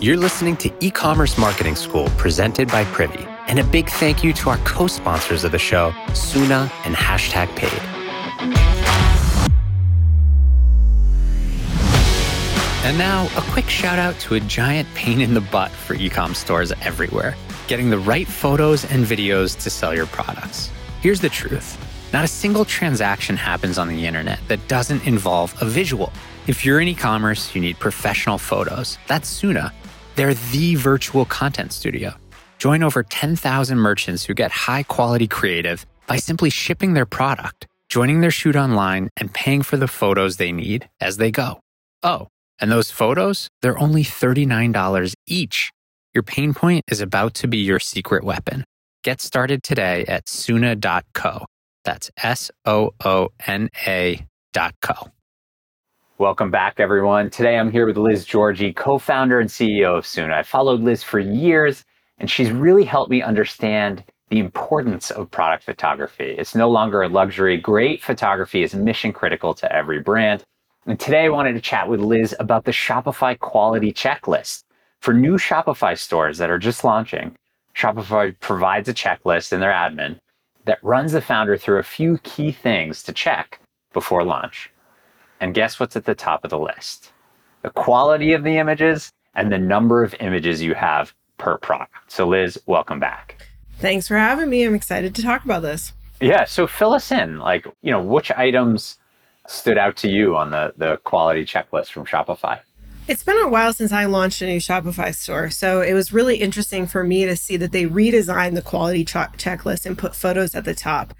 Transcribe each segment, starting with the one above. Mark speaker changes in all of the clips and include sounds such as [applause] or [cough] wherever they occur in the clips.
Speaker 1: You're listening to E-commerce Marketing School presented by Privy. And a big thank you to our co-sponsors of the show, Soona and Hashtag Paid. And now, a quick shout out to a giant pain in the butt for ecom stores everywhere getting the right photos and videos to sell your products. Here's the truth not a single transaction happens on the internet that doesn't involve a visual. If you're in e commerce, you need professional photos. That's Soona. They're the virtual content studio. Join over 10,000 merchants who get high quality creative by simply shipping their product, joining their shoot online, and paying for the photos they need as they go. Oh, and those photos, they're only $39 each. Your pain point is about to be your secret weapon. Get started today at Soona.co. That's S O O N A dot co. Welcome back, everyone. Today I'm here with Liz Giorgi, co founder and CEO of Soona. I followed Liz for years, and she's really helped me understand the importance of product photography. It's no longer a luxury. Great photography is mission critical to every brand. And today I wanted to chat with Liz about the Shopify quality checklist. For new Shopify stores that are just launching, Shopify provides a checklist in their admin that runs the founder through a few key things to check before launch. And guess what's at the top of the list? The quality of the images and the number of images you have per product. So, Liz, welcome back.
Speaker 2: Thanks for having me. I'm excited to talk about this.
Speaker 1: Yeah. So, fill us in. Like, you know, which items stood out to you on the, the quality checklist from Shopify?
Speaker 2: It's been a while since I launched a new Shopify store. So it was really interesting for me to see that they redesigned the quality ch- checklist and put photos at the top.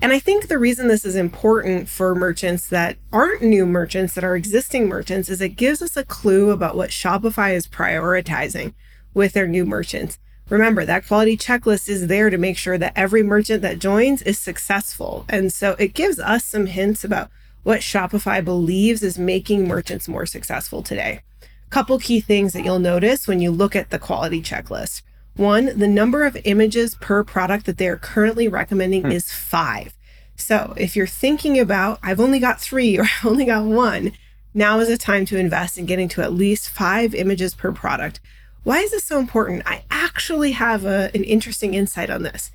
Speaker 2: And I think the reason this is important for merchants that aren't new merchants, that are existing merchants, is it gives us a clue about what Shopify is prioritizing with their new merchants. Remember, that quality checklist is there to make sure that every merchant that joins is successful. And so it gives us some hints about what Shopify believes is making merchants more successful today. Couple key things that you'll notice when you look at the quality checklist. One, the number of images per product that they're currently recommending hmm. is five. So if you're thinking about, I've only got three or [laughs] I've only got one, now is the time to invest in getting to at least five images per product. Why is this so important? I actually have a, an interesting insight on this.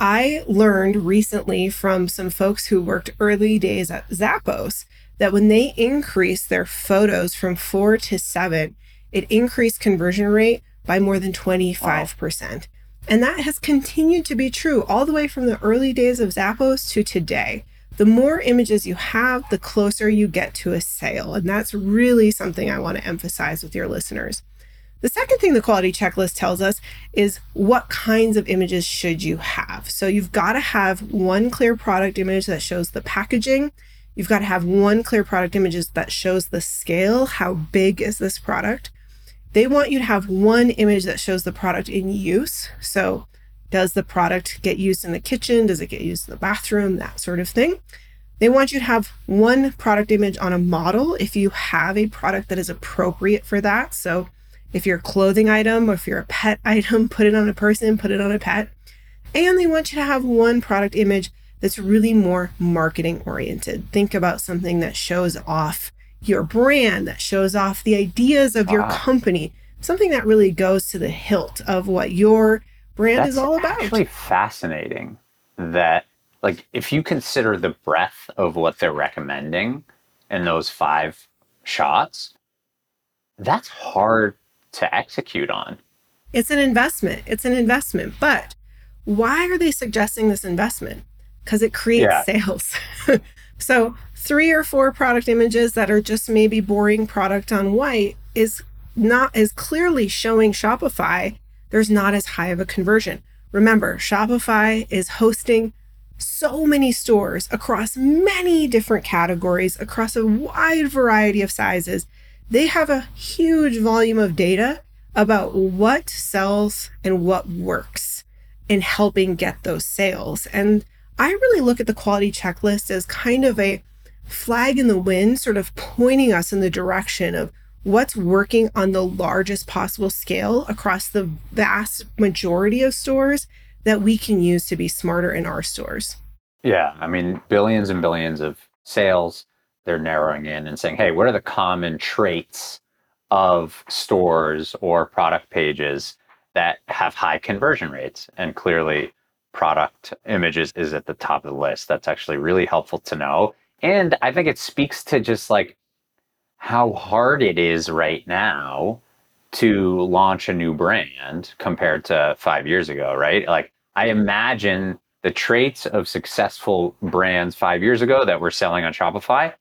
Speaker 2: I learned recently from some folks who worked early days at Zappos that when they increased their photos from four to seven, it increased conversion rate by more than 25%. Wow. And that has continued to be true all the way from the early days of Zappos to today. The more images you have, the closer you get to a sale. And that's really something I want to emphasize with your listeners. The second thing the quality checklist tells us is what kinds of images should you have. So you've got to have one clear product image that shows the packaging. You've got to have one clear product image that shows the scale. How big is this product? They want you to have one image that shows the product in use. So does the product get used in the kitchen? Does it get used in the bathroom? That sort of thing. They want you to have one product image on a model if you have a product that is appropriate for that. So if you're a clothing item or if you're a pet [laughs] item, put it on a person, put it on a pet. And they want you to have one product image that's really more marketing oriented. Think about something that shows off your brand, that shows off the ideas of your ah. company, something that really goes to the hilt of what your brand
Speaker 1: that's
Speaker 2: is all about.
Speaker 1: It's actually, fascinating that like if you consider the breadth of what they're recommending in those five shots, that's hard to execute on.
Speaker 2: It's an investment. It's an investment. But why are they suggesting this investment? Because it creates yeah. sales. [laughs] so, three or four product images that are just maybe boring product on white is not as clearly showing Shopify there's not as high of a conversion. Remember, Shopify is hosting so many stores across many different categories, across a wide variety of sizes they have a huge volume of data about what sells and what works in helping get those sales. And I really look at the quality checklist as kind of a flag in the wind, sort of pointing us in the direction of what's working on the largest possible scale across the vast majority of stores that we can use to be smarter in our stores.
Speaker 1: Yeah, I mean, billions and billions of sales they're narrowing in and saying, hey, what are the common traits of stores or product pages that have high conversion rates. And clearly, product images is at the top of the list. That's actually really helpful to know. And I think it speaks to just like how hard it is right now to launch a new brand compared to five years ago, right? Like, I imagine the traits of successful brands five years ago that were selling on Shopify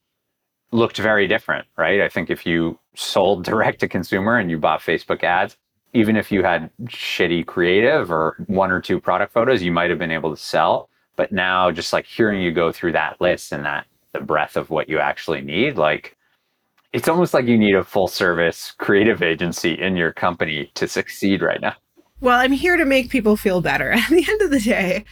Speaker 1: looked very different, right? I think if you sold direct to consumer and you bought Facebook ads, even if you had shitty creative or one or two product photos, you might have been able to sell. But now, just like hearing you go through that list and that the breadth of what you actually need, like it's almost like you need a full service creative agency in your company to succeed right now.
Speaker 2: Well, I'm here to make people feel better. [laughs] At the end of the day,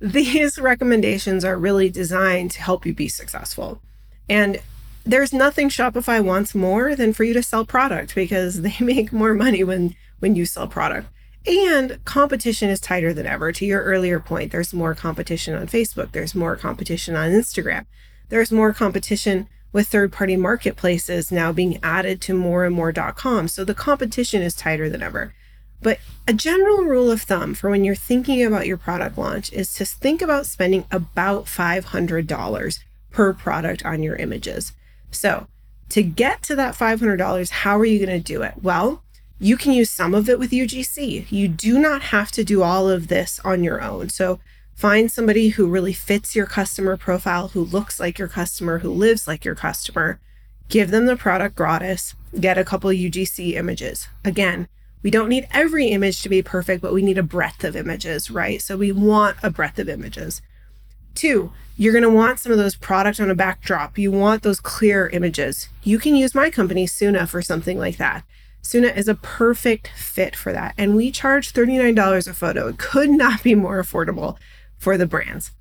Speaker 2: these recommendations are really designed to help you be successful. And there's nothing Shopify wants more than for you to sell product because [laughs] they make more money when when you sell product. And competition is tighter than ever. To your earlier point, there's more competition on Facebook, there's more competition on Instagram. There's more competition with third-party marketplaces now being added to more and more.com. So the competition is tighter than ever. But a general rule of thumb for when you're thinking about your product launch is to think about spending about $500 per product on your images. So, to get to that $500, how are you going to do it? Well, you can use some of it with UGC. You do not have to do all of this on your own. So, find somebody who really fits your customer profile, who looks like your customer, who lives like your customer. Give them the product gratis, get a couple UGC images. Again, we don't need every image to be perfect, but we need a breadth of images, right? So we want a breadth of images. Two, you're going to want some of those product on a backdrop. You want those clear images. You can use my company, Soona, for something like that. Soona is a perfect fit for that. And we charge $39 a photo. It could not be more affordable for the brands.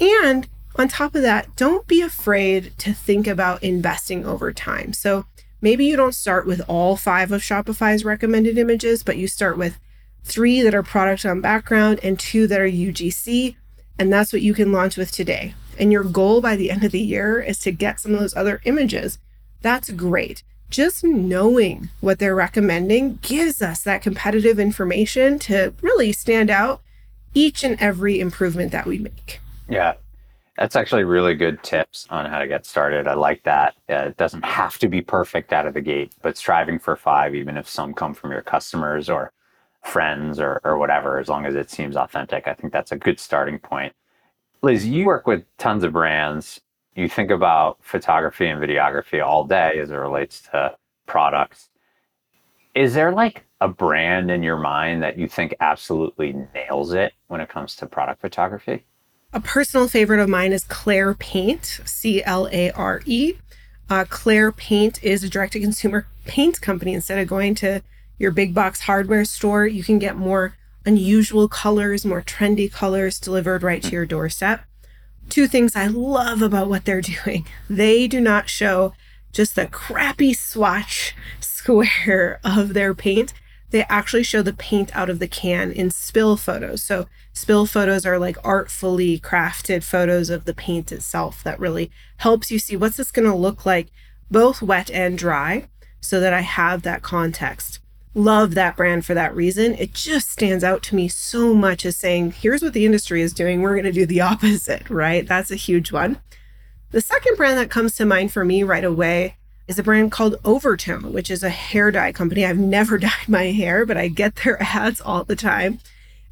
Speaker 2: And on top of that, don't be afraid to think about investing over time. So maybe you don't start with all five of Shopify's recommended images, but you start with three that are product on background and two that are UGC. And that's what you can launch with today. And your goal by the end of the year is to get some of those other images. That's great. Just knowing what they're recommending gives us that competitive information to really stand out each and every improvement that we make.
Speaker 1: Yeah. That's actually really good tips on how to get started. I like that. Uh, it doesn't have to be perfect out of the gate, but striving for five, even if some come from your customers or friends or, or whatever, as long as it seems authentic, I think that's a good starting point. Liz, you work with tons of brands. You think about photography and videography all day as it relates to products. Is there like a brand in your mind that you think absolutely nails it when it comes to product photography?
Speaker 2: A personal favorite of mine is Clare Paint, C L A R E. Uh, Clare Paint is a direct to consumer paint company. Instead of going to your big box hardware store, you can get more unusual colors, more trendy colors delivered right to your doorstep. Two things I love about what they're [laughs] doing they do not show just the crappy swatch [laughs] square of their paint they actually show the paint out of the can in spill photos. So, spill photos are like artfully crafted photos of the paint itself that really helps you see what's this going to look like, both wet and dry, so that I have that context. Love that brand for that reason. It just stands out to me so much as saying, here's what the industry is doing. We're going to do the [laughs] opposite, right? That's a huge one. The second brand that comes to mind for me right away is a brand called Overtone, which is a hair dye company. I've never [laughs] dyed my hair, but I get their [laughs] ads all the time.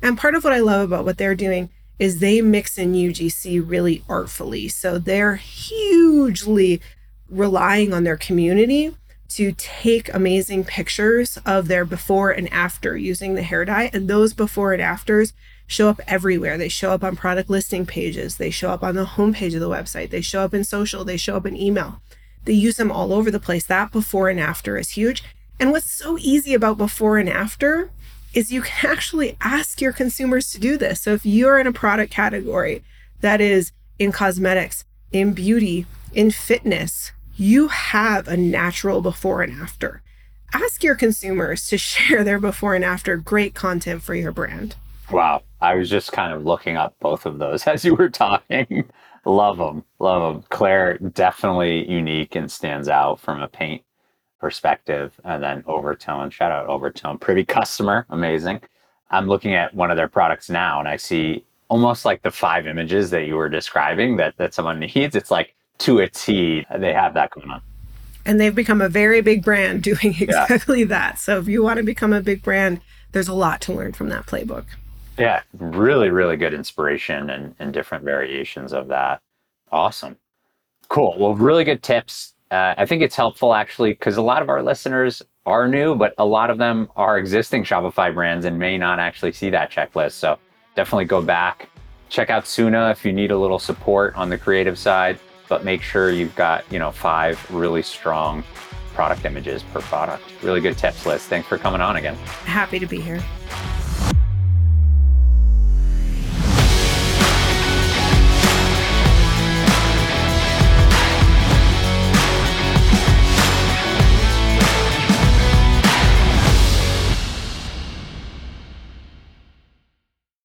Speaker 2: And part of what I love about what they're doing is they mix in UGC really artfully. So they're hugely relying on their community to take amazing pictures of their before and after using the hair dye. And those before and afters show up everywhere. They show up on product listing pages, they show up on the homepage of the website, they show up in social, they show up in email. They use them all over the place. That before and after is huge. And what's so easy about before and after is you can [laughs] actually ask your consumers to do this. So if you're in a product category that is in cosmetics, in beauty, in fitness, you have a natural before and after. Ask your consumers to [laughs] share their before and after great content for your brand.
Speaker 1: Wow. I was just kind of looking up both of those [laughs] as you were talking. love them. Love them. Clare, definitely unique and stands out from a paint perspective. And then Overtone, shout out Overtone, pretty customer, amazing. I'm looking at one of their products now and I see almost like the five images that you were describing that, that someone [laughs] needs. It's like to a T, they have that going on.
Speaker 2: And they've become a very big brand [laughs] doing exactly yeah. that. So if you want to become a big brand, there's a lot to learn from that playbook.
Speaker 1: Yeah, really, really good inspiration and, and different variations of that. Awesome. Cool. Well, really good tips. Uh, I think it's helpful actually because a lot of our listeners are new, but a lot of them are existing Shopify brands and may not actually see that checklist. So definitely go back, check out Soona if you need a little support on the creative side, but make sure you've got, you know, five really strong product images per product. Really good tips list. Thanks for coming on again.
Speaker 2: Happy to be here.